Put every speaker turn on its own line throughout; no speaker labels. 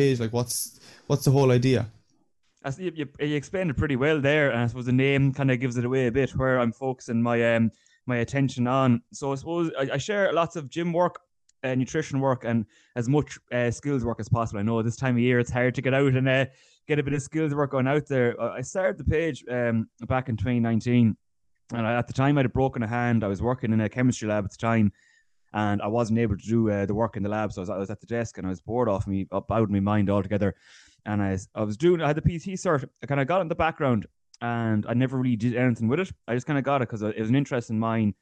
page? Like, what's what's the whole idea?
As you, you, you explained it pretty well there, and I suppose the name kind of gives it away a bit where I'm focusing my um my attention on. So I suppose I, I share lots of gym work, uh, nutrition work, and as much uh, skills work as possible. I know this time of year it's hard to get out and uh, get a bit of skills work going out there. I started the page um back in 2019, and I, at the time I had broken a hand. I was working in a chemistry lab at the time and I wasn't able to do uh, the work in the lab. So I was, I was, at the desk and I was bored off me, up out of my mind altogether. And I, I was doing, I had the PT cert. I kind of got in the background and I never really did anything with it. I just kind of got it because it was an interest in mine.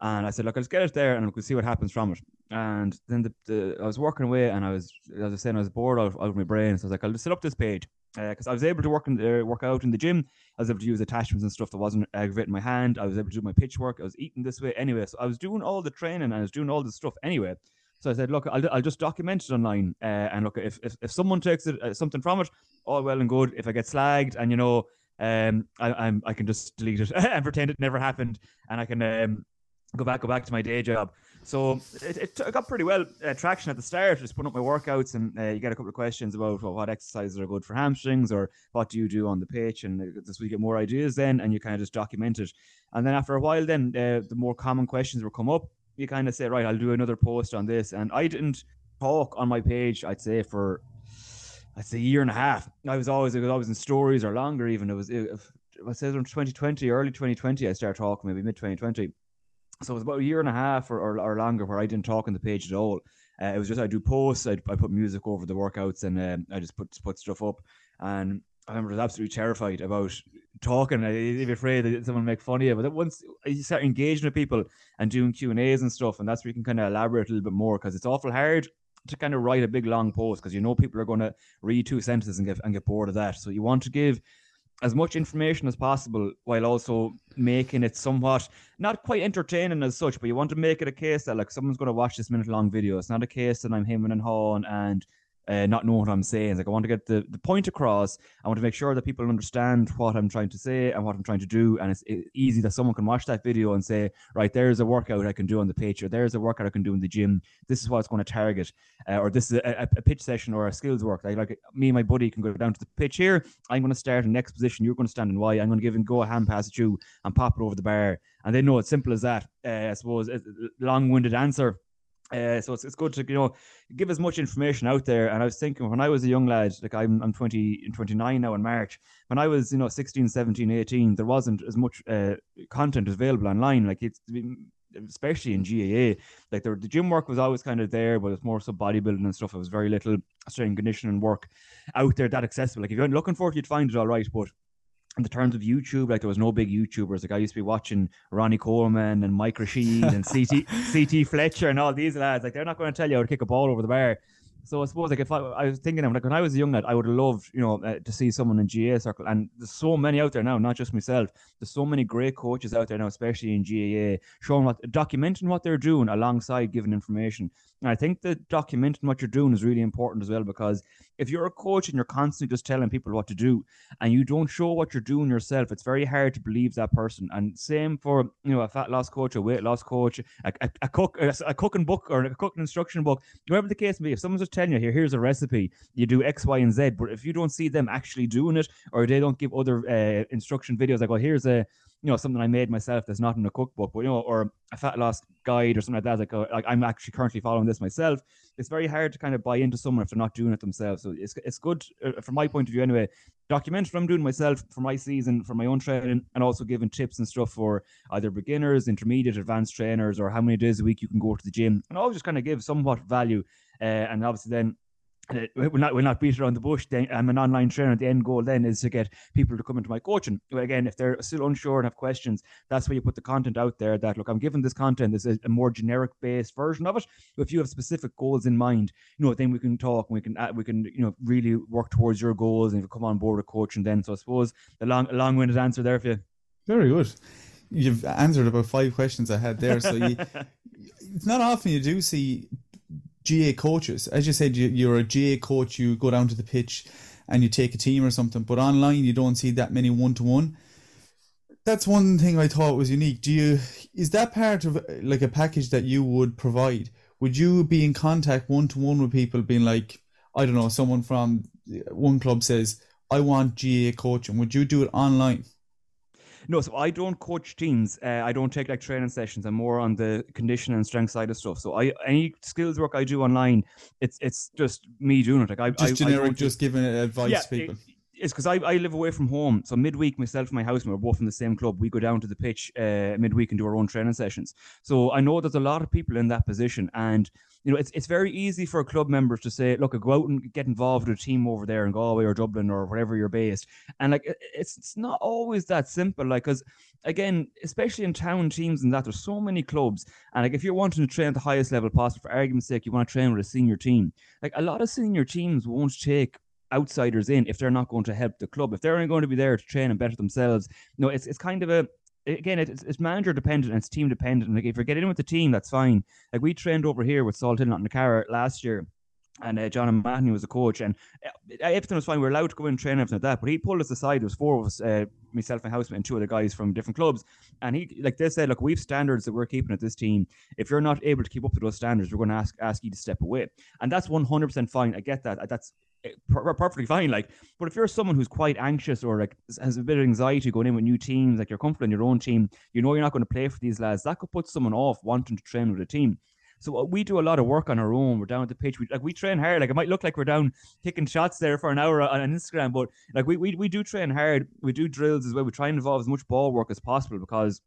And I said, look, I'll just get it there and we'll see what happens from it. And then the, the, I was working away and I was, as I was saying, I was bored out, out of my brain. So I was like, I'll just set up this page because uh, I was able to work in uh, work out in the gym. I was able to use attachments and stuff that wasn't aggravating my hand. I was able to do my pitch work. I was eating this way anyway. So I was doing all the training and I was doing all the stuff anyway. So I said, look, I'll, I'll just document it online. Uh, and look, if, if, if someone takes it, uh, something from it, all well and good. If I get slagged and, you know, um, I, I'm, I can just delete it and pretend it never happened. And I can um, go back, go back to my day job. So it, it, got pretty well uh, traction at the start. Just putting up my workouts, and uh, you get a couple of questions about well, what exercises are good for hamstrings, or what do you do on the pitch, and uh, this we get more ideas then, and you kind of just document it. And then after a while, then uh, the more common questions will come up. You kind of say, right, I'll do another post on this, and I didn't talk on my page. I'd say for I'd say a year and a half. I was always I was always in stories or longer even. It was it, I said in 2020, early 2020, I started talking, maybe mid 2020 so it was about a year and a half or, or, or longer where I didn't talk on the page at all. Uh, it was just I do posts, I I put music over the workouts, and um, I just put put stuff up. And I remember I was absolutely terrified about talking. I was afraid that someone make fun of you. But once you start engaging with people and doing Q and A's and stuff, and that's where you can kind of elaborate a little bit more because it's awful hard to kind of write a big long post because you know people are going to read two sentences and get and get bored of that. So you want to give as much information as possible while also making it somewhat not quite entertaining as such, but you want to make it a case that like someone's going to watch this minute long video. It's not a case that I'm hemming and hawing and uh, not knowing what I'm saying. Like I want to get the, the point across. I want to make sure that people understand what I'm trying to say and what I'm trying to do. And it's easy that someone can watch that video and say, right, there's a workout I can do on the pitch, or there's a workout I can do in the gym. This is what it's going to target, uh, or this is a, a, pitch session or a skills work. Like, like me and my buddy can go down to the pitch here. I'm going to start in next position. You're going to stand in Y. I'm going to give and go a hand pass at you and pop it over the bar. And they know it's simple as that. Uh, I suppose long-winded answer uh, so it's, it's good to you know give as much information out there. And I was thinking when I was a young lad, like I'm I'm 20 29 now in March. When I was you know 16, 17, 18, there wasn't as much uh, content available online. Like it's especially in GAA, like the, the gym work was always kind of there, but it's more so bodybuilding and stuff. It was very little strength conditioning work out there that accessible. Like if you're looking for it, you'd find it all right, but in the terms of YouTube, like there was no big YouTubers. Like I used to be watching Ronnie Coleman and Mike Rashid and CT CT Fletcher and all these lads. Like they're not going to tell you how to kick a ball over the bar. So I suppose like if I, I was thinking, of like when I was a young lad, I would have loved you know uh, to see someone in GAA circle, and there's so many out there now, not just myself. There's so many great coaches out there now, especially in GAA, showing what documenting what they're doing alongside giving information. And I think that documenting what you're doing is really important as well because if you're a coach and you're constantly just telling people what to do and you don't show what you're doing yourself, it's very hard to believe that person. And same for you know a fat loss coach, a weight loss coach, a, a, a cook, a, a, cooking book or a cooking instruction book, whatever the case may be. If someone's just telling you here, here's a recipe, you do X, Y, and Z, but if you don't see them actually doing it or they don't give other uh, instruction videos like, well, here's a you know something I made myself that's not in a cookbook, but you know, or a fat loss guide or something like that. Like, uh, like I'm actually currently following this myself. It's very hard to kind of buy into someone if they're not doing it themselves. So it's it's good uh, from my point of view anyway. Document what I'm doing myself for my season, for my own training, and also giving tips and stuff for either beginners, intermediate, advanced trainers, or how many days a week you can go to the gym, and always just kind of give somewhat value. Uh, and obviously then uh, we'll not we'll not beat around the bush. Then I'm an online trainer. The end goal then is to get people to come into my coaching. Again, if they're still unsure and have questions, that's where you put the content out there. That look, I'm giving this content. This is a more generic based version of it. If you have specific goals in mind, you know, then we can talk and we can we can you know really work towards your goals and if you come on board with coaching. Then so I suppose the long long winded answer there for you.
Very good. You've answered about five questions I had there. So you, it's not often you do see GAA coaches. As you said, you, are a GAA coach. You go down to the pitch and you take a team or something. But online, you don't see that many one to one. That's one thing I thought was unique. Do you is that part of like a package that you would provide? Would you be in contact one to one with people, being like, I don't know, someone from one club says, I want GAA coaching, would you do it online?
No, so I don't coach teams. Uh, I don't take like training sessions. I'm more on the condition and strength side of stuff. So I any skills work I do online, it's it's just me doing it. Like I
just
I,
generic,
I
just giving advice yeah, to people. It,
it's because I, I live away from home. So midweek, myself and my housemate, we're both in the same club. We go down to the pitch uh, midweek and do our own training sessions. So I know there's a lot of people in that position, and you know it's it's very easy for club members to say, look, go out and get involved with a team over there in Galway or Dublin or wherever you're based, and like it's it's not always that simple. Like because again, especially in town teams and that, there's so many clubs, and like if you're wanting to train at the highest level possible, for argument's sake, you want to train with a senior team. Like a lot of senior teams won't take outsiders in if they're not going to help the club. If they're only going to be there to train and better themselves, know, it's it's kind of a again, it's, it's manager dependent and it's team dependent. And like if you're getting in with the team, that's fine. Like we trained over here with Salthill and Knocknacarra last year. And uh, John O'Mahony was the coach, and uh, everything was fine. We were allowed to go in and train and everything like that. But he pulled us aside. There was four of us, uh, myself and housemate, and two other guys from different clubs. And he, like they said, look, we've standards that we're keeping at this team. If you're not able to keep up to those standards, we're going to ask ask you to step away. And that's 100% fine. I get that. That's perfectly fine. Like, but if you're someone who's quite anxious or like has a bit of anxiety going in with new teams, like you're comfortable in your own team, you know you're not going to play for these lads. That could put someone off wanting to train with a team. So uh, we do a lot of work on our own. We're down at the pitch. We like we train hard. Like it might look like we're down kicking shots there for an hour on Instagram, but like we we, we do train hard. We do drills as well. We try and involve as much ball work as possible because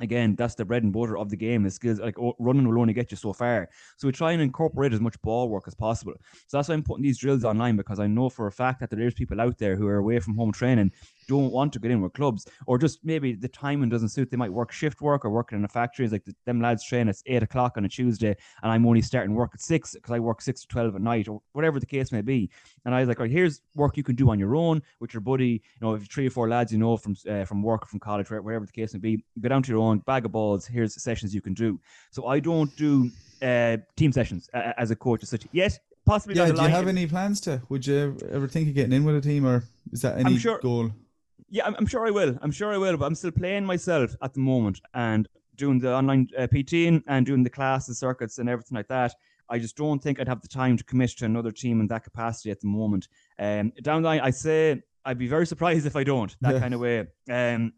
again, that's the bread and butter of the game. The skills like running will only get you so far. So we try and incorporate as much ball work as possible. So that's why I'm putting these drills online because I know for a fact that there is people out there who are away from home training don't want to get in with clubs, or just maybe the timing doesn't suit. They might work shift work or working in a factory. It's like the, them lads train at eight o'clock on a Tuesday, and I'm only starting work at six because I work six to twelve at night, or whatever the case may be. And I was like, right, here's work you can do on your own with your buddy. You know, if three or four lads you know from uh, from work or from college, whatever the case may be, go down to your own bag of balls. Here's sessions you can do. So I don't do uh, team sessions uh, as a coach as such. Yes, possibly.
Yeah. Do you have any plans to? Would you ever think of getting in with a team, or is that any sure, goal?
Yeah, I'm, I'm, sure I will. I'm sure I will, but I'm still playing myself at the moment and doing the online uh, PT and doing the classes, circuits, and everything like that. I just don't think I'd have the time to commit to another team in that capacity at the moment. Um, down the line, I say I'd be very surprised if I don't that yeah. kind of way. Um,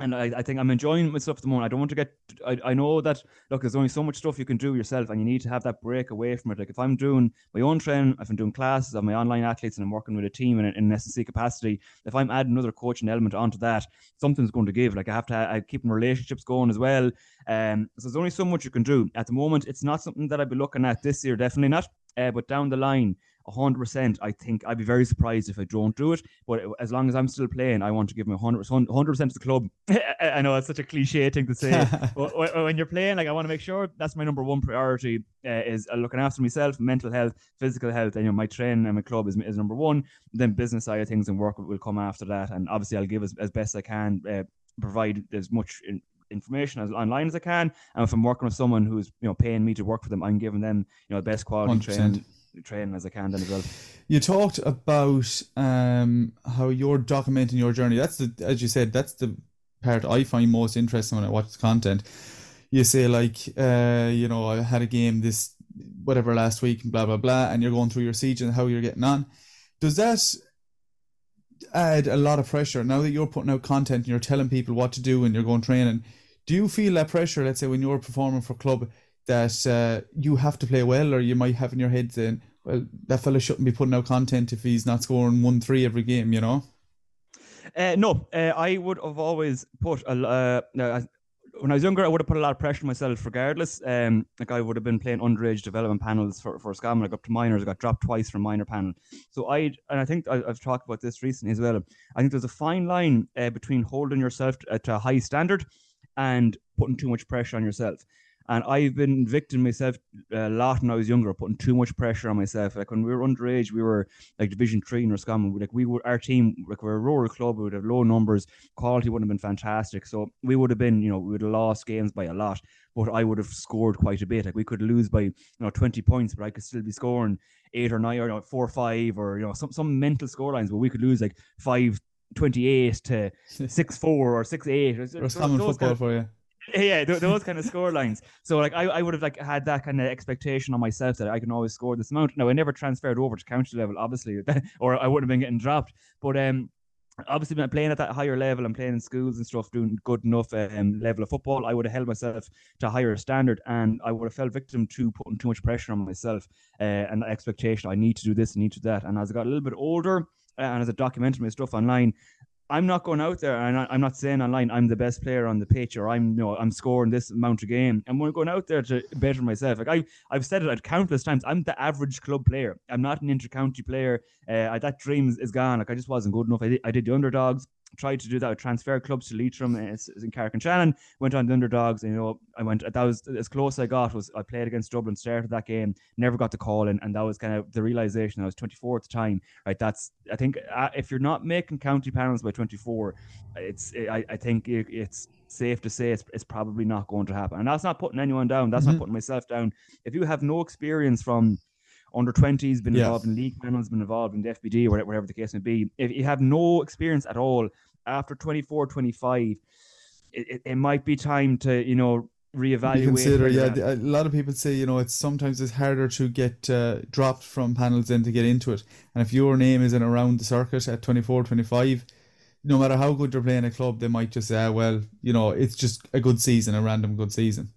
and I, I think I'm enjoying myself at the moment. I don't want to get. I, I know that look, there's only so much stuff you can do yourself, and you need to have that break away from it. Like if I'm doing my own training, if I'm doing classes of my online athletes, and I'm working with a team in, in an SSC capacity, if I'm adding another coaching element onto that, something's going to give. Like I have to I keep relationships going as well. Um, so there's only so much you can do at the moment. It's not something that I'd be looking at this year, definitely not. Uh, but down the line, 100%. I think I'd be very surprised if I don't do it. But as long as I'm still playing, I want to give my 100%, 100% to the club. I know it's such a cliche thing to say. but when you're playing, like I want to make sure that's my number one priority uh, is uh, looking after myself, mental health, physical health. And you know, my training and my club is, is number one. Then business side of things and work will come after that. And obviously, I'll give as, as best I can, uh, provide as much in, information as online as I can. And if I'm working with someone who's you know paying me to work for them, I'm giving them you know the best quality 100%. training training as I can then as well.
You talked about um, how you're documenting your journey. That's the, as you said, that's the part I find most interesting when I watch the content. You say like, uh, you know, I had a game this whatever last week, blah blah blah, and you're going through your siege and how you're getting on. Does that add a lot of pressure now that you're putting out content and you're telling people what to do and you're going training? Do you feel that pressure? Let's say when you're performing for club that uh, you have to play well, or you might have in your head saying, "Well, that fella shouldn't be putting out content if he's not scoring one three every game," you know.
Uh, no, uh, I would have always put a. Uh, when I was younger, I would have put a lot of pressure on myself, regardless. Um, like I would have been playing underage development panels for for. I got up to minors. I got dropped twice from minor panel. So I and I think I, have talked about this recently as well. I think there's a fine line uh, between holding yourself to, to a high standard and putting too much pressure on yourself. And I've been victim myself uh, a lot when I was younger, putting too much pressure on myself. Like when we were underage, we were like Division Three in Roscommon. Like we were our team, like we're a rural club, we would have low numbers, quality wouldn't have been fantastic. So we would have been, you know, we would have lost games by a lot, but I would have scored quite a bit. Like we could lose by you know 20 points, but I could still be scoring eight or nine or you know, four or five or you know some some mental score lines where we could lose like five 28 to 6 4 or 6 8.
Roscommon football kind of, for you
yeah, those kind of score lines. So like I, I would have like had that kind of expectation on myself that I can always score this amount. Now I never transferred over to county level, obviously, or I wouldn't have been getting dropped. But um, obviously been playing at that higher level and playing in schools and stuff, doing good enough um, level of football, I would have held myself to a higher standard and I would have fell victim to putting too much pressure on myself uh, and the expectation I need to do this, I need to do that. And as I got a little bit older uh, and as I documented my stuff online, I'm not going out there and I'm not saying online I'm the best player on the pitch or I'm you know I'm scoring this amount of game. I'm going out there to better myself. Like I I've said it countless times. I'm the average club player. I'm not an intercounty player. Uh, that dream is gone. Like I just wasn't good enough. I did, I did the underdogs tried to do that with transfer clubs to Leitrim uh, in Carrick-on-Shannon. went on the underdogs. And, you know, I went, that was as close I got was I played against Dublin, started that game, never got the call in. And that was kind of the realization. I was 24 at the time, right? That's, I think uh, if you're not making county panels by 24, it's, I, I think it, it's, safe to say it's, it's probably not going to happen. And that's not putting anyone down. That's mm-hmm. not putting myself down. If you have no experience from under 20s, been involved in league panels, been involved in the FBD, or whatever the case may be, if you have no experience at all, after 24, 25, it, it, might be time to, you know, reevaluate.
Consider, yeah. A lot of people say, you know, it's sometimes it's harder to get uh, dropped from panels than to get into it. And if your name isn't around the circuit at 24, 25, no matter how good you're playing a club, they might just say, ah, well, you know, it's just a good season, a random good season.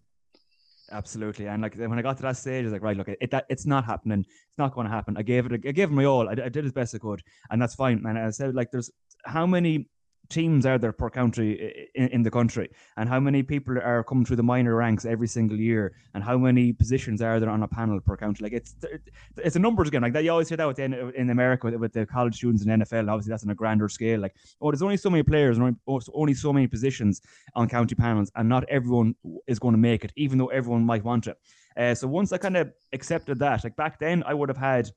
Absolutely, and like when I got to that stage, I was like, right, look, it, that it's not happening. It's not going to happen. I gave it, I gave it my all. I, I did as best I could, and that's fine. And I said, like, there's how many teams are there per country in, in, the country? And how many people are coming through the minor ranks every single year? And how many positions are there on a panel per country like it's it's a numbers game. Like that you always hear that with the, in America with, with, the college students in NFL obviously that's on a grander scale. Like oh there's only so many players and only, only so many positions on county panels and not everyone is going to make it even though everyone might want it. Uh, so once I kind of accepted that like back then I would have had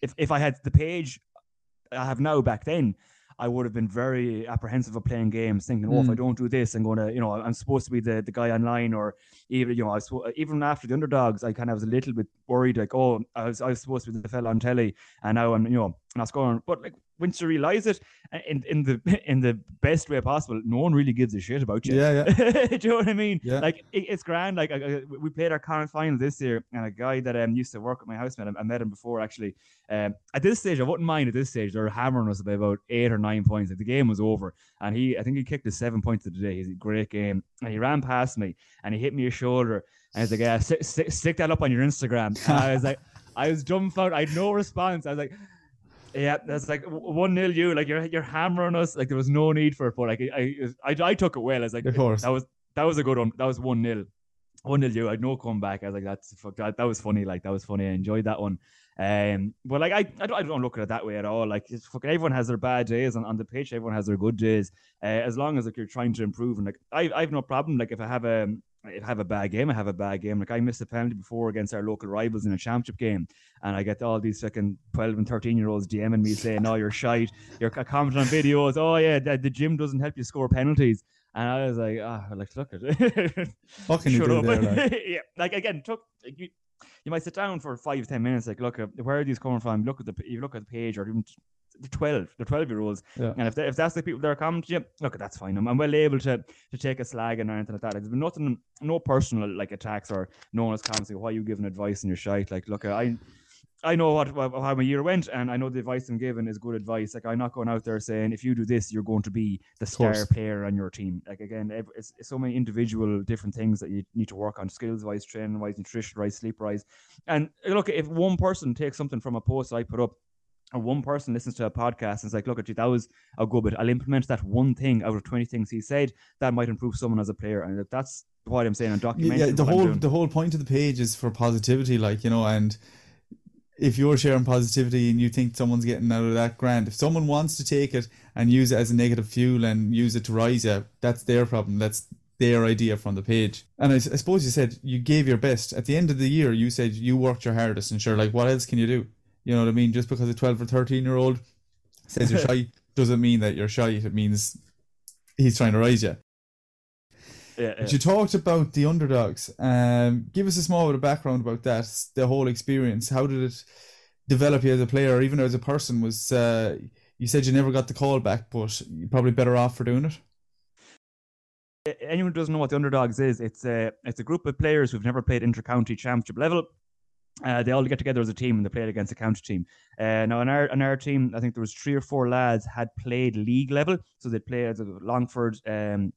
if, if I had the page I have now back then I would have been very apprehensive of playing games, thinking, "Oh, mm. if I hmm. don't do this, I'm going to, you know, I'm supposed to be the, the guy online." Or even, you know, I was, even after the underdogs, I kind of was a little bit worried, like, "Oh, I was, I was supposed to be the fella on telly, and now I'm, you know, not scoring." But like once you realize it uh, in in the in the best way possible, no one really gives a shit about you.
Yeah, yeah.
Do you know what I mean? Yeah. Like it, it's grand. Like I, we played our current final this year, and a guy that um used to work at my housemate, I, I met him before actually. Um, at this stage, I wouldn't mind. At this stage, they're hammering us by about eight or nine points. Like the game was over, and he I think he kicked the seven points of the day. He's a great game, and he ran past me and he hit me a shoulder, and he's like, "Yeah, stick, stick, stick that up on your Instagram." And I was like. I was dumbfounded. I had no response. I was like, yeah, that's like one nil. You like you're you're hammering us. Like there was no need for it, but like I I, I took it well. I was like,
of course,
that was that was a good one. That was one nil. One nil. You. I had no comeback. I was like, that's. That, that was funny. Like that was funny. I enjoyed that one. Um, but like I, I don't, I don't look at it that way at all. Like fucking everyone has their bad days on, on the pitch. Everyone has their good days. Uh, as long as like you're trying to improve and like I, I have no problem. Like if I have a I have a bad game, I have a bad game. Like I missed a penalty before against our local rivals in a championship game, and I get all these fucking twelve and thirteen year olds DMing me saying, "Oh, you're shite." You're commenting on videos. Oh yeah, the, the gym doesn't help you score penalties. And I was like, ah, oh, like look at
it. can you do there? Like?
yeah, like again, took like, you, you might sit down for five ten minutes. Like, look, where are these coming from? Look at the you look at the page, or even they're 12, they're 12 year olds. Yeah. And if, if that's the people that are coming to you, look, that's fine. I'm, I'm well able to to take a slag and anything like that. There's been nothing, no personal like attacks or no one come and why are you giving advice in your shite? Like, look, I. I know what, what, how my year went, and I know the advice I'm giving is good advice. Like I'm not going out there saying if you do this, you're going to be the star player on your team. Like again, it's, it's, so many individual different things that you need to work on: skills wise, training wise, nutrition wise, sleep wise. And look, if one person takes something from a post I put up or one person listens to a podcast and is like, look at you, that was a good bit. I'll implement that one thing out of 20 things he said that might improve someone as a player. And that's what I'm saying on documenting. Yeah,
the whole the whole point of the page is for positivity, like, you know, and if you're sharing positivity and you think someone's getting out of that grant, if someone wants to take it and use it as a negative fuel and use it to rise you, that's their problem. That's their idea from the page. And I, I, suppose you said you gave your best. At the end of the year, you said you worked your hardest and sure, like, what else can you do? You know what I mean? Just because a 12 or 13 year old says you're shy doesn't mean that you're shy. It means he's trying to raise you. Yeah, yeah. You talked about the underdogs. Um, give us a small bit of background about that, the whole experience. How did it develop you as a player, or even as a person? Was uh, you said you never got the call back, but you're probably better off for doing it?
anyone who doesn't know what the underdogs is, it's a it's a group of players who've never played inter-county championship level. Uh, they all get together as a team and they played against a county team. Uh, now, on our on our team, I think there was three or four lads had played league level, so they played at Longford, um,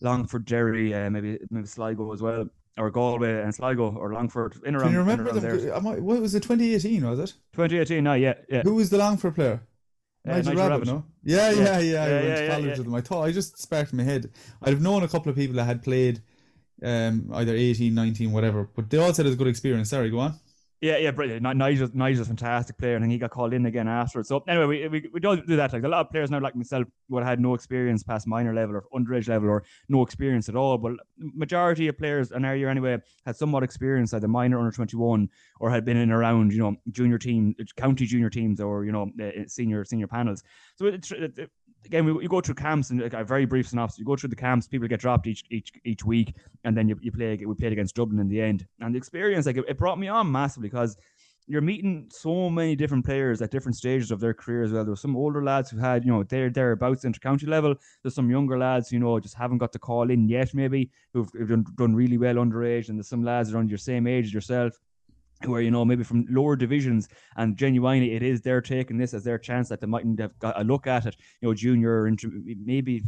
Longford, Derry, uh, maybe maybe Sligo as well, or Galway and Sligo or Longford in around.
Can you remember them? I- What was it? 2018 was it?
2018, no, yeah, yeah.
Who was the Longford player?
Uh,
Nigel,
Nigel
Rabbit, no? Yeah, yeah,
Yeah.
yeah. I
Yeah,
went
yeah,
to college with them. I thought I just sparked in my head. I'd have known a couple of people that had played um, either 18, 19, whatever, but they all said it was a good experience. Sorry, go on.
Yeah, yeah, brilliant. Ni- Nigel's, fantastic player, and he got called in again afterwards. So anyway, we, we, we don't do that. Like a lot of players now, like myself, would have had no experience past minor level or underage level, or no experience at all. But majority of players in our year anyway had somewhat experience, either minor, under twenty one, or had been in around, you know, junior team, county junior teams, or you know, uh, senior senior panels. So it, it, it- again, we, you go through camps and like, a very brief synopsis. You go through the camps, people get dropped each each each week, and then you, you play. We played against Dublin in the end, and the experience like it, it brought me on massively because you're meeting so many different players at different stages of their career as well. There were some older lads who had, you know, they're thereabouts inter-county level. There's some younger lads, you know, just haven't got the call in yet, maybe, who've, who've done, done really well underage. And there's some lads around your same age as yourself who are, you know, maybe from lower divisions. And genuinely, it is they're taking this as their chance that they mightn't have got a look at it, you know, junior, or inter- maybe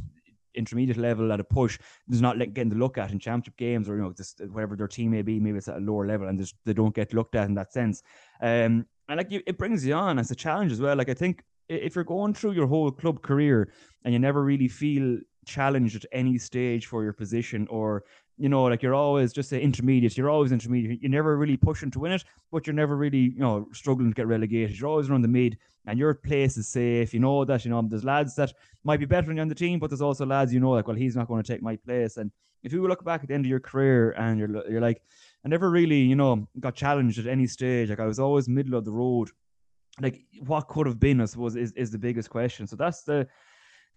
intermediate level at a push there's not like getting the look at in championship games or you know just whatever their team may be maybe it's at a lower level and they don't get looked at in that sense um and like you, it brings you on as a challenge as well like i think if you're going through your whole club career and you never really feel challenged at any stage for your position or you know like you're always just an intermediate you're always intermediate. You're never really pushing to win it but you're never really you know struggling to get relegated. You're always around the mid and your place is safe. You know that you know there's lads that might be better on the team but there's also lads you know like well he's not going to take my place. And if you look back at the end of your career and you're you're like I never really you know got challenged at any stage. Like I was always middle of the road. Like what could have been I suppose is, is the biggest question. So that's the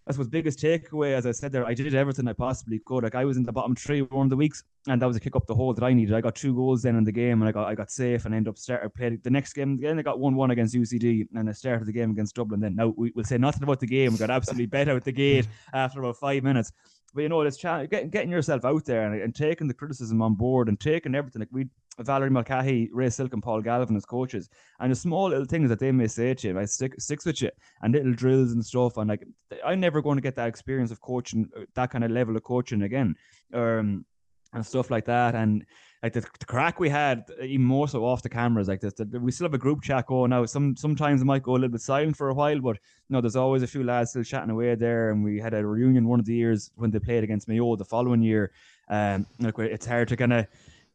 I suppose biggest takeaway, as I said there, I did everything I possibly could. Like I was in the bottom three one of the weeks, and that was a kick up the hole that I needed. I got two goals then in the game, and I got I got safe and ended up start. I played the next game again. I got one one against UCD, and I started the game against Dublin. Then now we will say nothing about the game. We got absolutely bet out the gate after about five minutes. But you know, it's cha- getting getting yourself out there and, and taking the criticism on board and taking everything. Like we, Valerie Mulcahy, Ray Silke, and Paul Galvin as coaches, and the small little things that they may say to you, like stick sticks with you, and little drills and stuff. And like, I'm never going to get that experience of coaching, uh, that kind of level of coaching again, um, and stuff like that. And like the, the crack we had, even more so off the cameras, like this, the, we still have a group chat going now. Some sometimes it might go a little bit silent for a while, but no, there's always a few lads still chatting away there. And we had a reunion one of the years when they played against Mayo the following year. Um, it's hard to kind of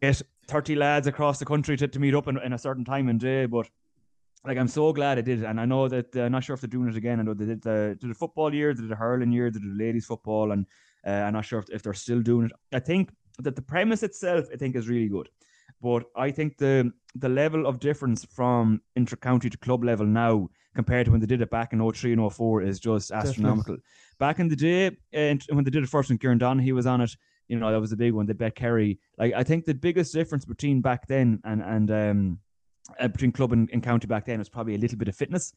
get 30 lads across the country to, to meet up in, in a certain time and day, but like I'm so glad I did it, and I know that uh, I'm not sure if they're doing it again. I know they did the did the football year, they did the hurling year, they did the ladies football, and uh, I'm not sure if, if they're still doing it. I think that the premise itself, I think, is really good, but I think the the level of difference from inter-county to club level now compared to when they did it back in 03 and 04 is just astronomical. Back in the day, and when they did it first, when Kieran Donaghy was on it, you know that was a big one. They bet Kerry. Like I think the biggest difference between back then and and um uh, between club and, and county back then was probably a little bit of fitness.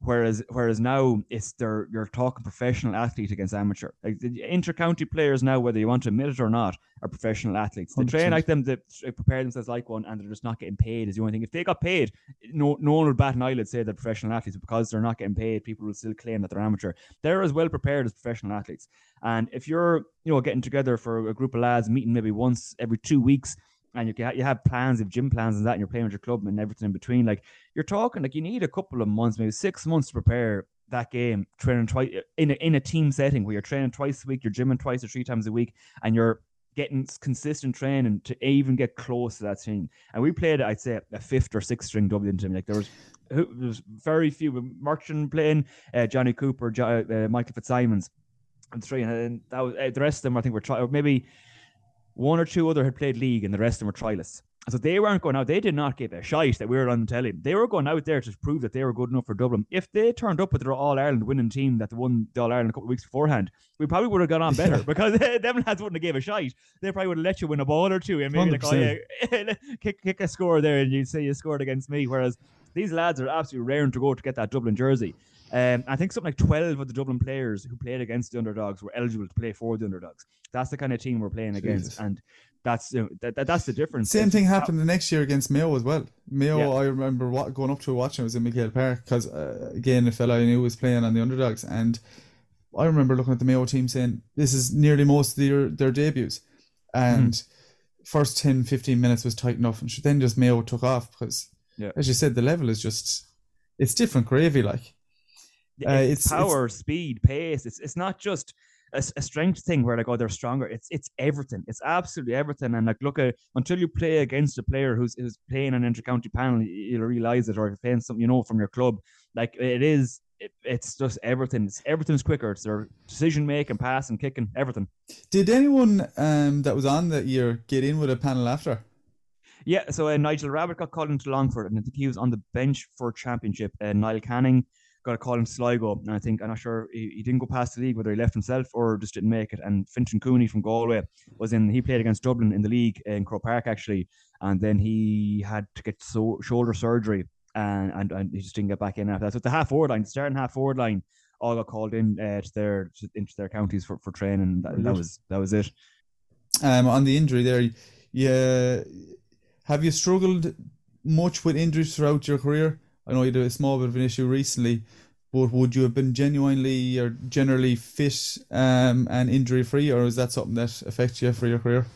Whereas, whereas now it's they're you're talking professional athlete against amateur. Like the inter-county players now, whether you want to admit it or not, are professional athletes. They train
100%.
like them, they prepare themselves like one, and they're just not getting paid. Is the only thing. If they got paid, no no one would bat an eyelid say they're professional athletes because they're not getting paid. People will still claim that they're amateur. They're as well prepared as professional athletes. And if you're you know getting together for a group of lads, meeting maybe once every two weeks, and you you have plans, you have gym plans and that, and you're playing with your club and everything in between. Like you're talking, like you need a couple of months, maybe six months to prepare that game, training twice in a, in a team setting where you're training twice a week, you're gymming twice or three times a week, and you're getting consistent training to even get close to that team. And we played, I'd say, a fifth or sixth string Dublin team. Like there was, there was very few. Merchant playing, uh, Johnny Cooper, jo- uh, Michael Fitzsimons, and three, and that was uh, the rest of them. I think were try, or maybe one or two other had played league, and the rest of them were trialists. So they weren't going out. They did not give a shite that we were on telly. They were going out there to prove that they were good enough for Dublin. If they turned up with their All Ireland winning team that won the All Ireland a couple of weeks beforehand, we probably would have got on better because them lads wouldn't have gave a shite. They probably would have let you win a ball or two and maybe like, oh, yeah, kick, kick a score there and you'd say you scored against me. Whereas these lads are absolutely raring to go to get that Dublin jersey. Um, I think something like 12 of the Dublin players who played against the underdogs were eligible to play for the underdogs. That's the kind of team we're playing Jesus. against. And that's you know, that, that, that's the difference.
Same thing happened the next year against Mayo as well. Mayo, yeah. I remember what, going up to watching it was in MacHale Park because uh, again, a fellow I knew was playing on the underdogs, and I remember looking at the Mayo team saying this is nearly most of their their debuts, and mm. first 10, 15 minutes was tight enough, and then just Mayo took off because, yeah. as you said, the level is just it's different gravy like.
Uh, it's, it's, power, it's, speed, pace. It's it's not just a, a, strength thing where like oh they're stronger. It's it's everything. It's absolutely everything. And like look at until you play against a player who's who's playing an intercounty panel, you'll realize it. Or if you're playing something you know from your club, like it is. It, it's just everything. It's, everything's quicker. It's their decision making, passing, kicking, everything.
Did anyone um, that was on that year get in with a panel after?
Yeah, so uh, Nigel Rabbit got called into Longford, and I think he was on the bench for championship. Uh, Niall Canning got a call in Sligo, and I think I'm not sure he, he, didn't go past the league whether he left himself or just didn't make it. And Fintan Cooney from Galway was in. He played against Dublin in the league in Croke Park actually, and then he had to get so, shoulder surgery, and, and and he just didn't get back in after that. So the half forward line, starting half forward line, all got called in uh, to their to, into their counties for, for training. That, that was that was it.
Um, on the injury there, yeah, have you struggled much with injuries throughout your career? I know you had a small bit of an issue recently, but would you have been genuinely or generally fit um, and injury free, or is that something that affects you for your career?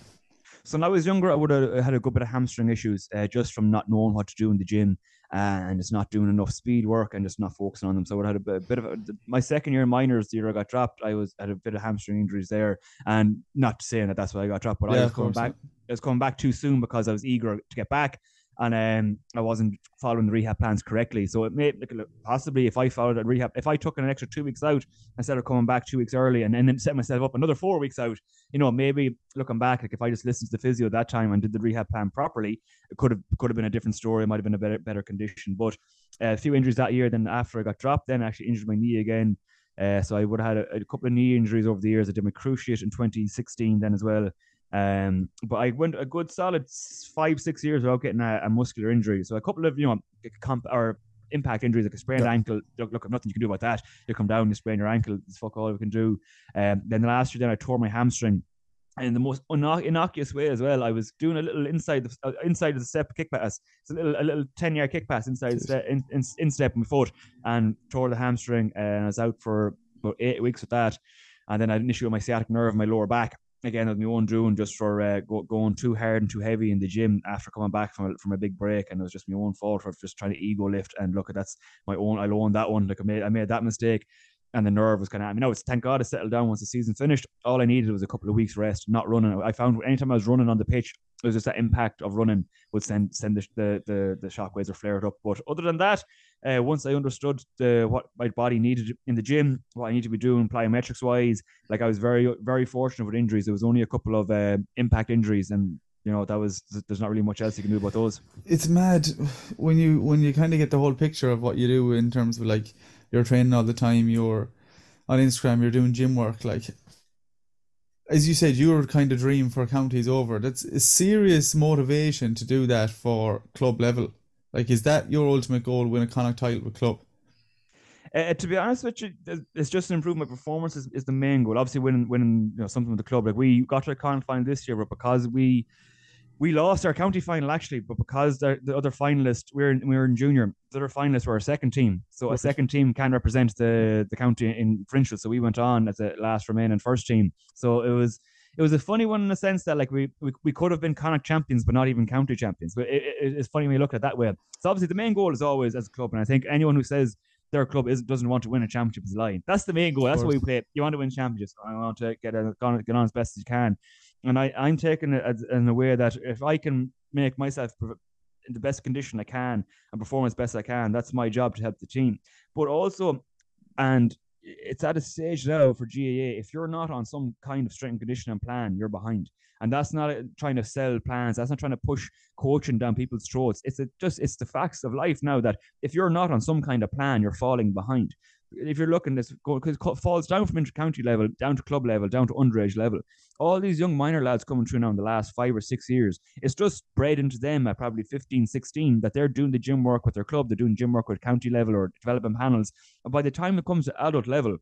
So when I was younger, I would have had a good bit of hamstring issues uh, just from not knowing what to do in the gym and just not doing enough speed work and just not focusing on them. So I would have had a, bit of a, my second year in minors, the year I got dropped, I was had a bit of hamstring injuries there, and not saying that that's why I got dropped, but yeah, I was coming back. I was coming back too soon because I was eager to get back and um, I wasn't following the rehab plans correctly. So it may like, possibly if I followed a rehab, if I took an extra two weeks out instead of coming back two weeks early and, and then set myself up another four weeks out, you know, maybe looking back, like if I just listened to the physio that time and did the rehab plan properly, it could have could have been a different story. It might have been a better better condition. But uh, a few injuries that year. Then after I got dropped, then I actually injured my knee again. Uh, so I would have had a, a, couple of knee injuries over the years. I did my cruciate in 2016 then as well. Um, but I went a good solid five, six years without getting a, a muscular injury. So a couple of, you know, comp or impact injuries like a sprained yeah. ankle. Look, look, nothing you can do about that. You come down, you sprain your ankle. It's fuck all we can do. Um, then the last year, then I tore my hamstring. And in the most innocuous way as well, I was doing a little inside the uh, inside of the step kick pass. It's a little a little ten yard kick pass inside the in, in, in step my foot and tore the hamstring. And I was out for about eight weeks with that. And then I had an issue with my sciatic nerve my lower back again with my own doing just for uh, go, going too hard and too heavy in the gym after coming back from a, from a big break and it was just my own fault for just trying to ego lift and look at that's my own I own that one like I made I made that mistake and the nerve was kind of I mean no it's thank God it settled down once the season finished. All I needed was a couple of weeks rest not running. I found anytime I was running on the pitch it was just that impact of running would send send the the the, the shockwaves or flare it up. But other than that uh, once I understood the what my body needed in the gym, what I need to be doing plyometrics wise, like I was very very fortunate with injuries. There was only a couple of uh, impact injuries, and you know that was there's not really much else you can do about those.
It's mad when you when you kind of get the whole picture of what you do in terms of like you're training all the time, you're on Instagram, you're doing gym work, like. As you said, your kind of dream for counties over. That's a serious motivation to do that for club level. Like, is that your ultimate goal? Win a Connacht title with club?
Uh, to be honest with you, it's just an improvement. performance is, is the main goal. Obviously, winning winning you know something with the club. Like we got to a Connacht final this year, but because we we lost our county final actually, but because the, the other finalists we were in, we were in junior, the other finalists were our second team. So okay. a second team can represent the the county in provincial. So we went on as a last remaining first team. So it was it was a funny one in the sense that like we we, we could have been Connacht champions, but not even county champions. But it, it, it's funny when you look at it that way. So obviously the main goal is always as a club, and I think anyone who says their club is, doesn't want to win a championship is lying. That's the main goal. That's what we play. You want to win championships. I want to get a, get on as best as you can, and I I'm taking it as, in a way that if I can make myself in the best condition I can and perform as best I can, that's my job to help the team. But also, and it's at a stage now for GAA. If you're not on some kind of strength and conditioning plan, you're behind. And that's not trying to sell plans. That's not trying to push coaching down people's throats. It's a, just it's the facts of life now that if you're not on some kind of plan, you're falling behind. If you're looking this because falls down from inter-county level down to club level down to underage level all these young minor lads coming through now in the last five or six years it's just bred into them at probably 15 16 that they're doing the gym work with their club they're doing gym work with county level or development panels and by the time it comes to adult level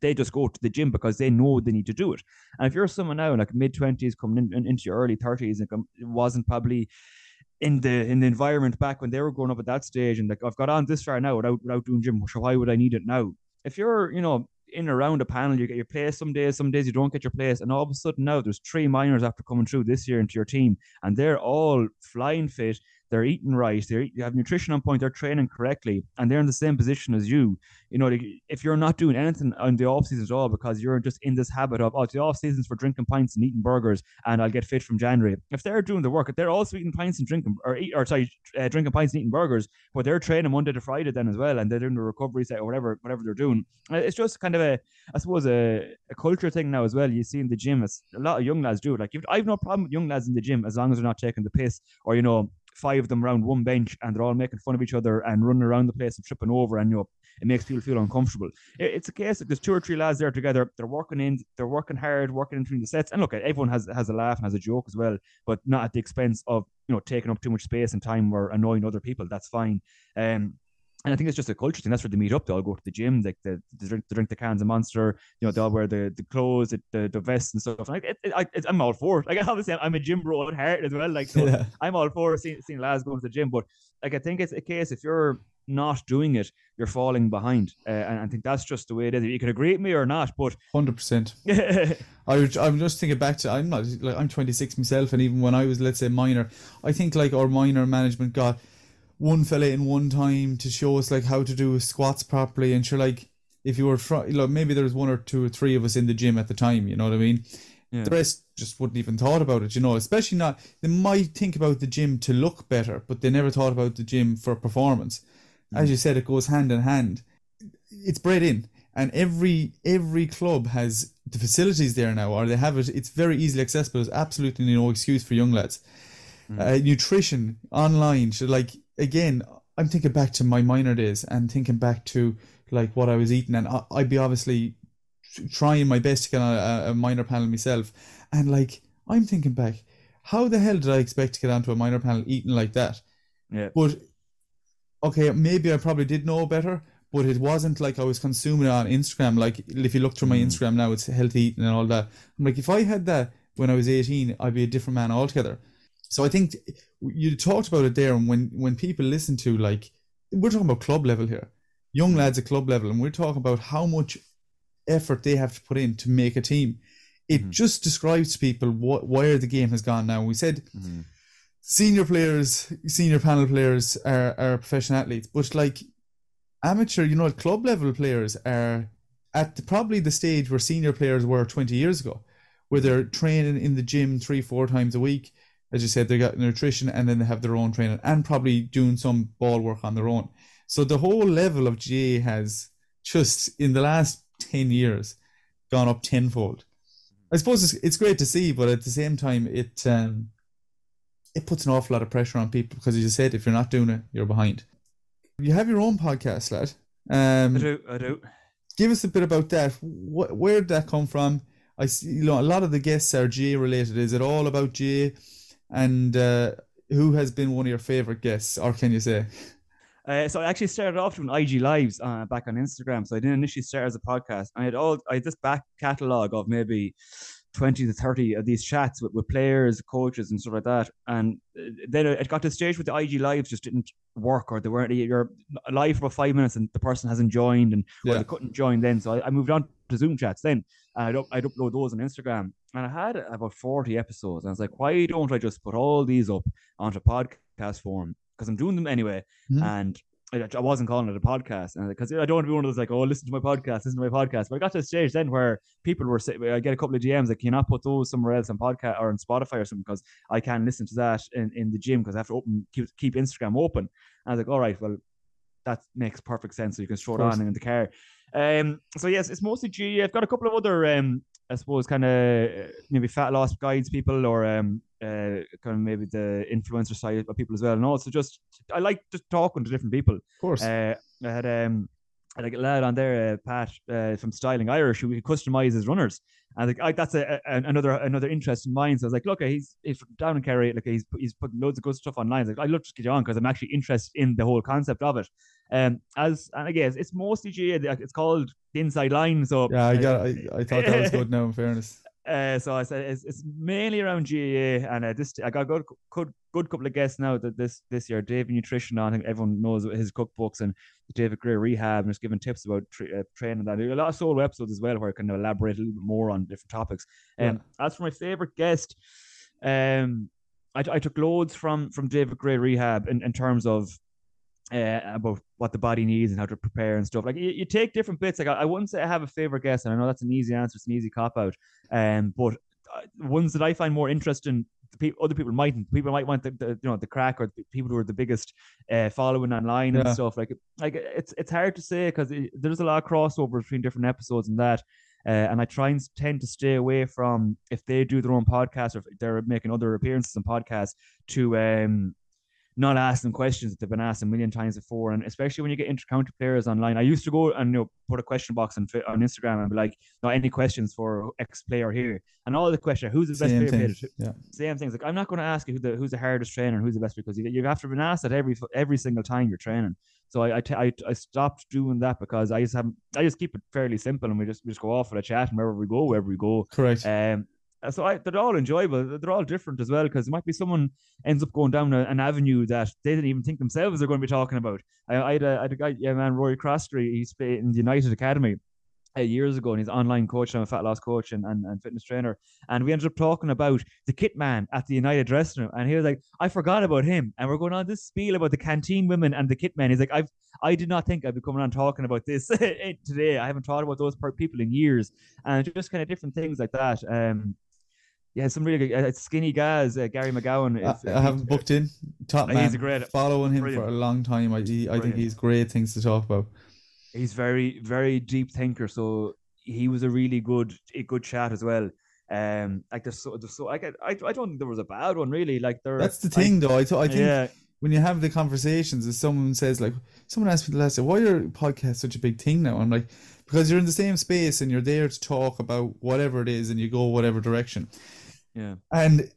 they just go to the gym because they know they need to do it. And if you're someone now like mid twenties coming in, into your early thirties and um, it wasn't probably in the in the environment back when they were growing up at that stage and like I've got on this far now without without doing gym, so why would I need it now? If you're, you know, in around a panel, you get your place some days, some days you don't get your place, and all of a sudden now there's three minors after coming through this year into your team, and they're all flying fit they're eating right, they have nutrition on point, they're training correctly, and they're in the same position as you. You know, if you're not doing anything on the off season at all because you're just in this habit of, oh, the off seasons for drinking pints and eating burgers, and I'll get fit from January. If they're doing the work, if they're also eating pints and drinking, or eat, or sorry, uh, drinking pints and eating burgers, but they're training Monday to Friday then as well, and they're doing the recovery set or whatever, whatever they're doing. Uh, it's just kind of a, I suppose, a, a culture thing now as well. You see in the gym, it's, a lot of young lads do it. Like, I've no problem with young lads in the gym as long as they're not taking the piss or you know five of them around one bench and they're all making fun of each other and running around the place and tripping over and you know it makes people feel uncomfortable. it's a case that there's two or three lads there together. They're working in, they're working hard, working in between the sets. And look, everyone has has a laugh and has a joke as well, but not at the expense of you know taking up too much space and time or annoying other people. That's fine. Um, and I think it's just a culture thing. That's where they meet up. They all go to the gym. Like they, they drink, they drink the cans of Monster. You know, they all wear the, the clothes, the, the, the vests and stuff. And it, it, I, am all for it. Like obviously, I'm a gym bro at heart as well. Like so, yeah. I'm all for seeing, seeing lads going to the gym. But like I think it's a case if you're not doing it, you're falling behind. Uh, and I think that's just the way it is. You can agree with me or not, but
hundred percent. I I'm just thinking back to I'm not like I'm 26 myself, and even when I was let's say minor, I think like our minor management got one fella in one time to show us like how to do squats properly and sure like if you were fr- know, maybe there was one or two or three of us in the gym at the time you know what i mean yeah. the rest just wouldn't even thought about it you know especially not they might think about the gym to look better but they never thought about the gym for performance mm. as you said it goes hand in hand it's bred in and every every club has the facilities there now or they have it it's very easily accessible there's absolutely no excuse for young lads mm. uh, nutrition online should like again, I'm thinking back to my minor days and thinking back to like what I was eating, and I, would be obviously trying my best to get on a, a minor panel myself, and like I'm thinking back, how the hell did I expect to get onto a minor panel eating like that?
Yeah.
But okay, maybe I probably did know better, but it wasn't like I was consuming it on Instagram. Like if you look through my mm. Instagram now, it's healthy eating and all that. I'm like, if I had that when I was 18, I'd be a different man altogether. So I think you talked about it there, and when when people listen to like we're talking about club level here, young lads at club level, and we're talking about how much effort they have to put in to make a team. It mm-hmm. just describes to people what where the game has gone now. We said mm-hmm. senior players, senior panel players are, are professional athletes, but like amateur, you know, club level players are at the, probably the stage where senior players were 20 years ago, where they're training in the gym three, four times a week as you said, they got nutrition and then they have their own training and probably doing some ball work on their own. So the whole level of GAA has just in the last 10 years gone up tenfold. I suppose it's, it's great to see, but at the same time, it um, it puts an awful lot of pressure on people because, as you said, if you're not doing it, you're behind. You have your own podcast, lad.
Um, I do. I do.
Give us a bit about that. Wh- where did that come from? I see, you know, a lot of the guests are GAA related. Is it all about GAA? And uh, who has been one of your favorite guests, or can you say?
Uh, so I actually started off doing IG lives uh, back on Instagram. So I didn't initially start as a podcast. I had all I had this back catalog of maybe 20 to 30 of these chats with, with players, coaches, and stuff like that. And uh, then it got to a stage where the IG lives just didn't work or they weren't, you're live for about five minutes and the person hasn't joined and yeah. they couldn't join then. So I, I moved on to Zoom chats then. I'd, up, I'd upload those on Instagram. And I had about 40 episodes. And I was like, why don't I just put all these up onto podcast form? Because I'm doing them anyway. Mm-hmm. And I wasn't calling it a podcast because I don't want to be one of those like, oh, listen to my podcast, listen to my podcast. But I got to a stage then where people were saying, I get a couple of DMs like, can you not put those somewhere else on podcast or on Spotify or something because I can't listen to that in, in the gym because I have to open keep, keep Instagram open. And I was like, all right, well, that makes perfect sense. So you can throw it on in the car. Um, so yes, it's mostly G. I've got a couple of other, um, I suppose, kind of maybe fat loss guides people or um, uh, kind of maybe the influencer side of people as well, and also just I like just talking to different people.
Of course,
uh, I had um, like a lad on there, uh, Pat uh, from Styling Irish, who customize his runners. And like, I, that's a, a, another another interest in mine. So I was like, look, he's he's from down in Kerry. Like he's he's put loads of good stuff online. Like, I love to get you on because I'm actually interested in the whole concept of it. Um, as and I guess it's mostly GAA. It's called the inside line. So
yeah, I got. I, I thought that was good. Now, in fairness.
Uh, so I said it's, it's mainly around GAA, and uh, this I got a good, good, good couple of guests now that this this year. David Nutrition, I think everyone knows his cookbooks and David Gray Rehab, and just giving tips about tra- uh, training. That a lot of solo episodes as well, where I can elaborate a little bit more on different topics. Um, yeah. as for my favorite guest, um, I, I took loads from from David Gray Rehab in, in terms of uh, about what the body needs and how to prepare and stuff. Like you, you take different bits. Like I, I, wouldn't say I have a favorite guest, and I know that's an easy answer. It's an easy cop out. Um, but uh, ones that I find more interesting, people, other people mightn't. People might want the, the you know the crack or the people who are the biggest uh, following online yeah. and stuff. Like like it's it's hard to say because there's a lot of crossover between different episodes and that. Uh, and I try and tend to stay away from if they do their own podcast or if they're making other appearances on podcasts to um not ask them questions that they've been asked a million times before. And especially when you get intercounty players online, I used to go and you know put a question box on on Instagram and be like, "No, any questions for X player here?" And all the questions, who's the best Same player? Things. Yeah. Same things. Like I'm not going to ask you who the who's the hardest trainer and who's the best because you, you have to be asked that every every single time you're training. So I, I, t- I, I stopped doing that because I just have I just keep it fairly simple and we just we just go off for a chat and wherever we go, wherever we go.
Correct.
Um, so I, they're all enjoyable. They're all different as well because it might be someone ends up going down a, an avenue that they didn't even think themselves they're going to be talking about. I, I, had, a, I had a guy, yeah, man, Rory Crosstree. He's in the United Academy uh, years ago, and he's online coach. I'm a fat loss coach and, and, and fitness trainer. And we ended up talking about the kit man at the United dressing room, and he was like, "I forgot about him." And we're going on this spiel about the canteen women and the kit men. He's like, "I've I did not think I'd be coming on talking about this today. I haven't thought about those people in years, and just kind of different things like that." Um, yeah, some really good, uh, skinny guys. Uh, Gary McGowan.
Is, I, I haven't booked in. Top man. He's a great. Following him brilliant. for a long time. I, he, I think he's great things to talk about.
He's very, very deep thinker. So he was a really good, a good chat as well. Um, like there's so, there's so I, I, I don't think there was a bad one really. Like there.
That's the thing, though. I, th- I think. Yeah. When you have the conversations, if someone says like, someone asked me the last day, why are podcast such a big thing now? I'm like, because you're in the same space and you're there to talk about whatever it is, and you go whatever direction.
Yeah.
And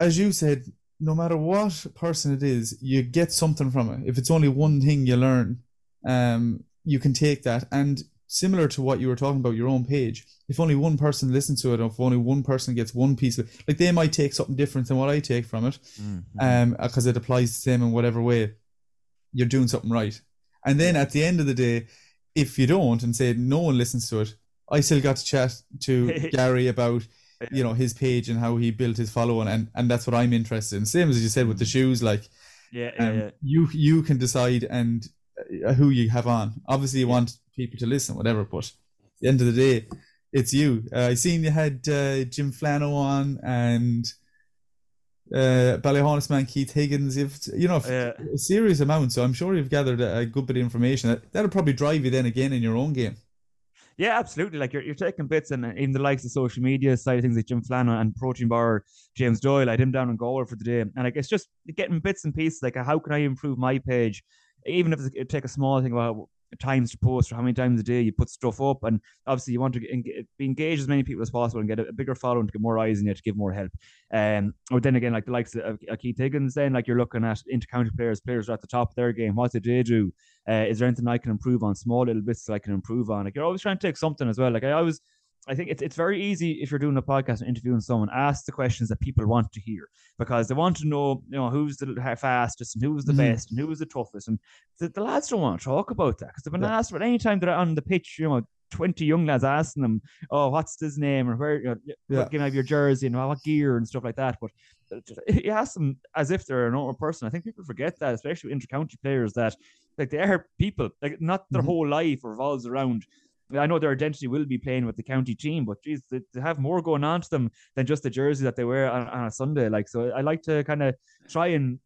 as you said, no matter what person it is, you get something from it. If it's only one thing you learn, um, you can take that. And similar to what you were talking about, your own page, if only one person listens to it, or if only one person gets one piece of it, like they might take something different than what I take from it, mm-hmm. um, because it applies the same in whatever way, you're doing something right. And then at the end of the day, if you don't and say no one listens to it, I still got to chat to Gary about you know his page and how he built his following and and that's what i'm interested in same as you said with the mm. shoes like
yeah, um, yeah.
you you can decide and uh, who you have on obviously you yeah. want people to listen whatever but at the end of the day it's you uh, i seen you had uh, jim flano on and uh Ballyhaunis man Keith Higgins you've you know yeah. a serious amount so I'm sure you've gathered a, a good bit of information that, that'll probably drive you then again in your own game
yeah, absolutely. Like you're, you're taking bits and uh, in the likes of social media side of things like Jim Flanagan and Protein Bar, James Doyle. I had him down in Galway for the day. And like it's just getting bits and pieces like how can I improve my page? Even if it take a small thing about times to post or how many times a day you put stuff up. And obviously, you want to be engage as many people as possible and get a, bigger following to get more eyes in you to give more help. Um, or then again, like the likes of, of Keith Higgins, then like you're looking at intercounty players, players are at the top of their game. What did they do? Uh, is there anything I can improve on? Small little bits I can improve on. Like you're always trying to take something as well. Like I always I think it's it's very easy if you're doing a podcast and interviewing someone, ask the questions that people want to hear because they want to know, you know, who's the fastest and who's the mm-hmm. best and who's the toughest. And the, the, lads don't want to talk about that because they've been yeah. asked for any time they're on the pitch, you know, 20 young lads asking them, oh, what's his name or where, you know, yeah. give me your jersey and what gear and stuff like that. But you ask them as if they're a normal person. I think people forget that, especially inter-county players, that like they are people, like not their mm-hmm. whole life revolves around I know their identity will be playing with the county team, but geez, they, they have more going on to them than just the jersey that they wear on, on a Sunday. Like, so I like to kind of try and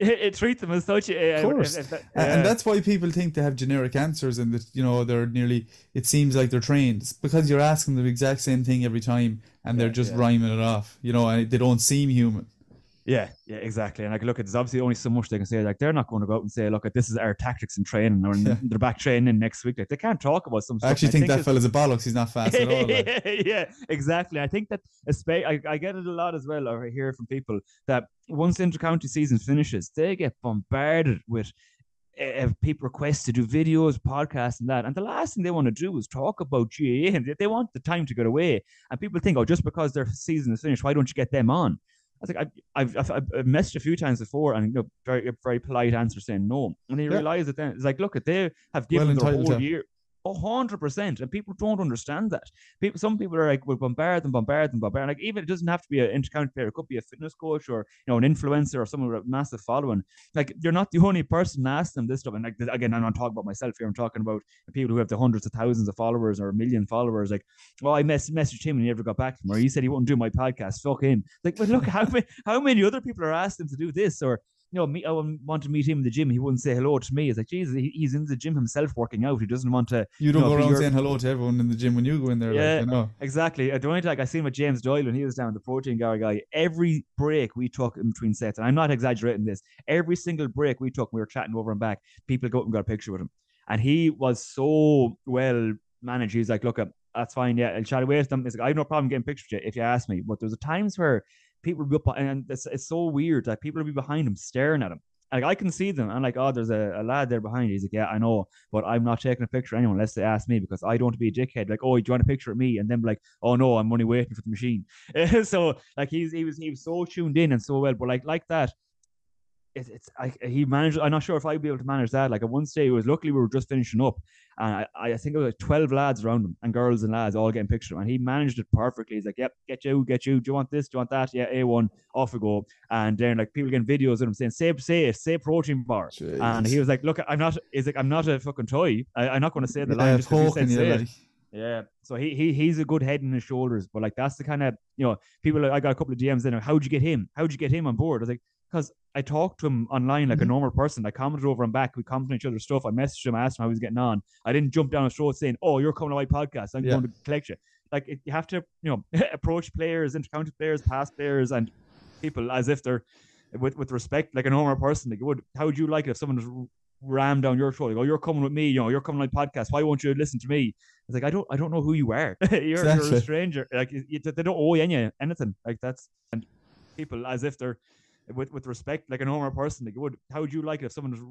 treat them as such.
Eh, eh, of course, eh, if, if, and that's why people think they have generic answers, and that you know they're nearly. It seems like they're trained it's because you're asking the exact same thing every time, and yeah, they're just yeah. rhyming it off. You know, and they don't seem human.
Yeah, yeah, exactly. And like, look, at there's obviously only so much they can say. Like, they're not going to go out and say, look, this is our tactics in training, or yeah. they're back training next week. Like, they can't talk about some.
I actually think, think that fella's a bollocks. He's not fast at all.
Like. yeah, exactly. I think that I, I get it a lot as well. I hear from people that once the intercounty season finishes, they get bombarded with uh, people request to do videos, podcasts, and that. And the last thing they want to do is talk about GAA, and they want the time to get away. And people think, oh, just because their season is finished, why don't you get them on? I think I've, I've, I've, I've messaged a few times before and you know, very very polite answer saying no. And they yeah. realize that then it's like, look, at they have given well their whole year hundred percent, and people don't understand that. People, some people are like, "We'll bombard and bombard and bombard." Like even it doesn't have to be an intercounty player; it could be a fitness coach or you know an influencer or someone with a massive following. Like you're not the only person to ask them this stuff. And like again, I'm not talking about myself here. I'm talking about people who have the hundreds of thousands of followers or a million followers. Like, oh, I mess- messaged him and he never got back to me, or he said he wouldn't do my podcast. Fuck him. Like, but look, how many how many other people are asking to do this or you know, me, I want to meet him in the gym. He wouldn't say hello to me. It's like, Jesus, he, he's in the gym himself working out. He doesn't want to.
You don't you know, go around saying hello to everyone in the gym when you go in there. Yeah, like, you know.
exactly. Uh, the only like I seen with James Doyle when he was down the protein guy guy. Every break we took in between sets, and I'm not exaggerating this. Every single break we took, we were chatting over and back. People go up and got a picture with him, and he was so well managed. He's like, look, uh, that's fine. Yeah, I'll chat away with them. He's like, I have no problem getting pictures with you if you ask me. But there's a times where people will be up, and it's, it's so weird that people will be behind him staring at him like I can see them. I'm like, oh, there's a, a lad there behind. He's like, yeah, I know, but I'm not taking a picture of anyone unless they ask me because I don't want to be a dickhead. Like, oh, do you want a picture of me? And then like, oh no, I'm only waiting for the machine. so like he's he was he was so tuned in and so well, but like like that. It's, it's I, he managed. I'm not sure if I'd be able to manage that. Like at one stage, it was luckily we were just finishing up, and I, I think it was like 12 lads around him and girls and lads all getting pictures. And he managed it perfectly. He's like, yep, get you, get you. Do you want this? Do you want that? Yeah, A1, off we go. And then like people getting videos of him saying, say, say, say protein bar. Jeez. And he was like, look, I'm not, he's like, I'm not a fucking toy. I, am not going to say the yeah, line just because said say like. Yeah, so he he he's a good head in his shoulders, but like that's the kind of you know people. I got a couple of DMs in. How'd you get him? How'd you get him on board? I was like, because I talked to him online like mm-hmm. a normal person. I commented over and back. We commented each other's stuff. I messaged him, I asked him how he was getting on. I didn't jump down his throat saying, "Oh, you're coming to my podcast. I'm yeah. going to collect you." Like it, you have to, you know, approach players, intercounty players, past players, and people as if they're with with respect, like a normal person. Like, would how would you like it if someone was rammed down your throat? Like, oh, you're coming with me. You know, you're coming to my podcast. Why won't you listen to me? It's like I don't, I don't know who you are. you're, exactly. you're a stranger. Like you, they don't owe you anything. Like that's and people as if they're with with respect, like a normal person, like would how would you like it if someone just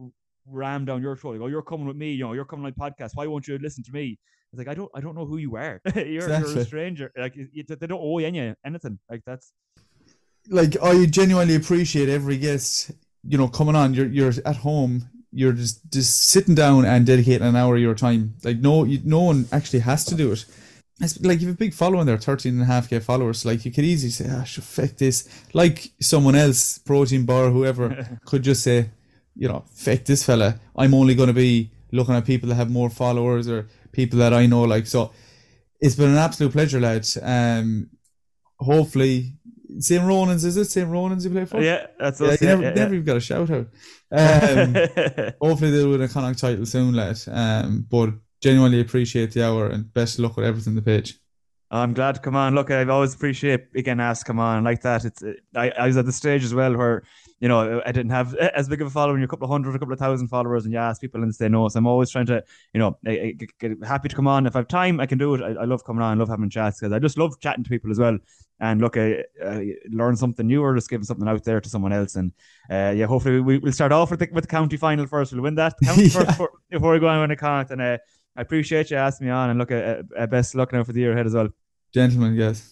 rammed down your throat? Like, oh, you're coming with me, you know, you're coming on my podcast. Why won't you listen to me? It's like I don't I don't know who you are. you're, exactly. you're a stranger. Like you, they don't owe you anything. Like that's
like I genuinely appreciate every guest. You know, coming on. You're you're at home. You're just just sitting down and dedicating an hour of your time. Like no, you, no one actually has to do it it's like you have a big following there, 13 and a half K followers. Like you could easily say, I ah, should fake this. Like someone else, protein bar, whoever, could just say, you know, fake this fella. I'm only going to be looking at people that have more followers or people that I know. Like, so it's been an absolute pleasure, lads. Um, hopefully, St. Ronan's, is it St. Ronan's you play for?
Yeah, that's
yeah, never, yeah, never even got a shout out. Um, hopefully they'll win a Connacht title soon, lad. Um, but genuinely appreciate the hour and best luck with everything the page.
I'm glad to come on. Look, I've always appreciate again ask come on like that. It's I, I was at the stage as well where you know I didn't have as big of a following, a couple of hundred, a couple of thousand followers, and you ask people and say no. So I'm always trying to you know I, I, get happy to come on if I have time. I can do it. I, I love coming on. I love having chats because I just love chatting to people as well. And look, I, I learn something new or just giving something out there to someone else. And uh, yeah, hopefully we, will start off with the, with the county final first. We'll win that county yeah. first before, before we go on the count. And uh, I appreciate you asking me on and look at, at best luck now for the year ahead as well.
Gentlemen, yes.